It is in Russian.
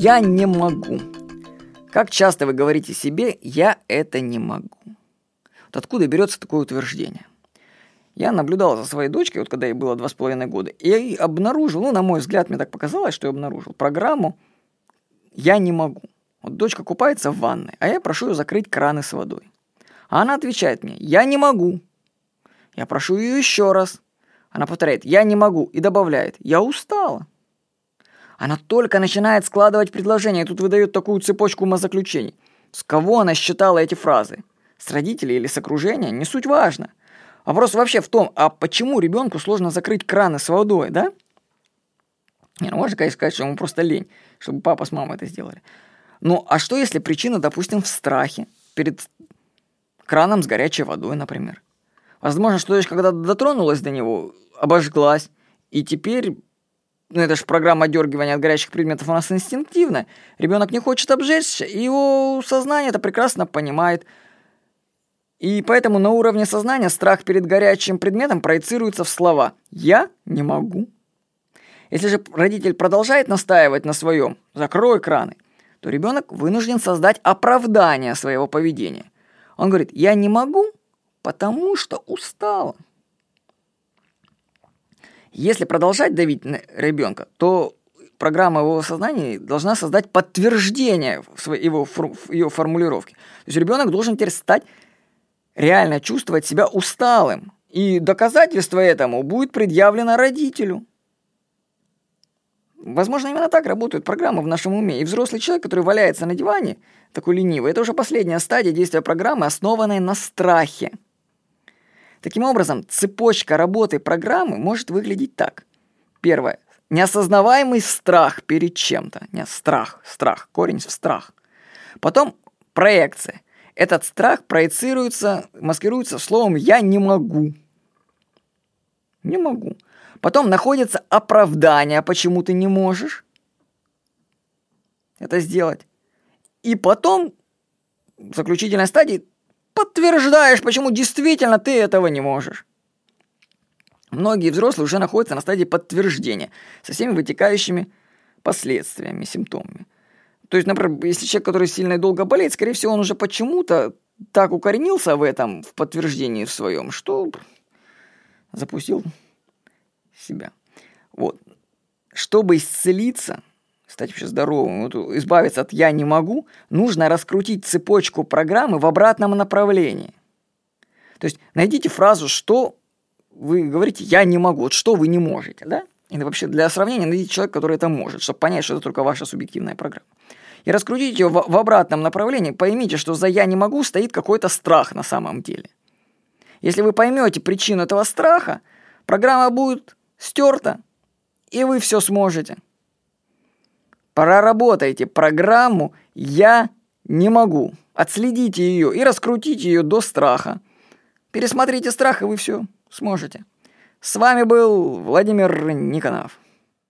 Я не могу. Как часто вы говорите себе «я это не могу»? Вот откуда берется такое утверждение? Я наблюдал за своей дочкой, вот когда ей было два с половиной года, и обнаружил, ну, на мой взгляд, мне так показалось, что я обнаружил программу «я не могу». Вот дочка купается в ванной, а я прошу ее закрыть краны с водой. А она отвечает мне «я не могу». Я прошу ее еще раз. Она повторяет «я не могу» и добавляет «я устала». Она только начинает складывать предложение, и тут выдает такую цепочку умозаключений. С кого она считала эти фразы? С родителей или с окружения? Не суть важно. Вопрос вообще в том, а почему ребенку сложно закрыть краны с водой, да? Не, ну можно, конечно, сказать, что ему просто лень, чтобы папа с мамой это сделали. Ну, а что если причина, допустим, в страхе перед краном с горячей водой, например? Возможно, что дочь когда дотронулась до него, обожглась, и теперь ну это же программа отдергивания от горячих предметов у нас инстинктивная. Ребенок не хочет обжечься, и его сознание это прекрасно понимает. И поэтому на уровне сознания страх перед горячим предметом проецируется в слова «я не могу». Если же родитель продолжает настаивать на своем «закрой краны», то ребенок вынужден создать оправдание своего поведения. Он говорит «я не могу, потому что устала». Если продолжать давить на ребенка, то программа его сознания должна создать подтверждение в его, ее формулировке. То есть ребенок должен теперь стать реально чувствовать себя усталым. И доказательство этому будет предъявлено родителю. Возможно, именно так работают программы в нашем уме. И взрослый человек, который валяется на диване, такой ленивый, это уже последняя стадия действия программы, основанной на страхе. Таким образом, цепочка работы программы может выглядеть так. Первое. Неосознаваемый страх перед чем-то. Не, страх, страх, корень в страх. Потом проекция. Этот страх проецируется, маскируется словом «я не могу». Не могу. Потом находится оправдание, почему ты не можешь это сделать. И потом, в заключительной стадии, подтверждаешь, почему действительно ты этого не можешь. Многие взрослые уже находятся на стадии подтверждения со всеми вытекающими последствиями, симптомами. То есть, например, если человек, который сильно и долго болеет, скорее всего, он уже почему-то так укоренился в этом, в подтверждении в своем, что запустил себя. Вот. Чтобы исцелиться, стать вообще здоровым, избавиться от «я не могу», нужно раскрутить цепочку программы в обратном направлении. То есть найдите фразу, что вы говорите «я не могу», вот что вы не можете, да? И вообще для сравнения найдите человека, который это может, чтобы понять, что это только ваша субъективная программа. И раскрутите ее в, в обратном направлении, поймите, что за «я не могу» стоит какой-то страх на самом деле. Если вы поймете причину этого страха, программа будет стерта, и вы все сможете – Проработайте программу «Я не могу». Отследите ее и раскрутите ее до страха. Пересмотрите страх, и вы все сможете. С вами был Владимир Никонов.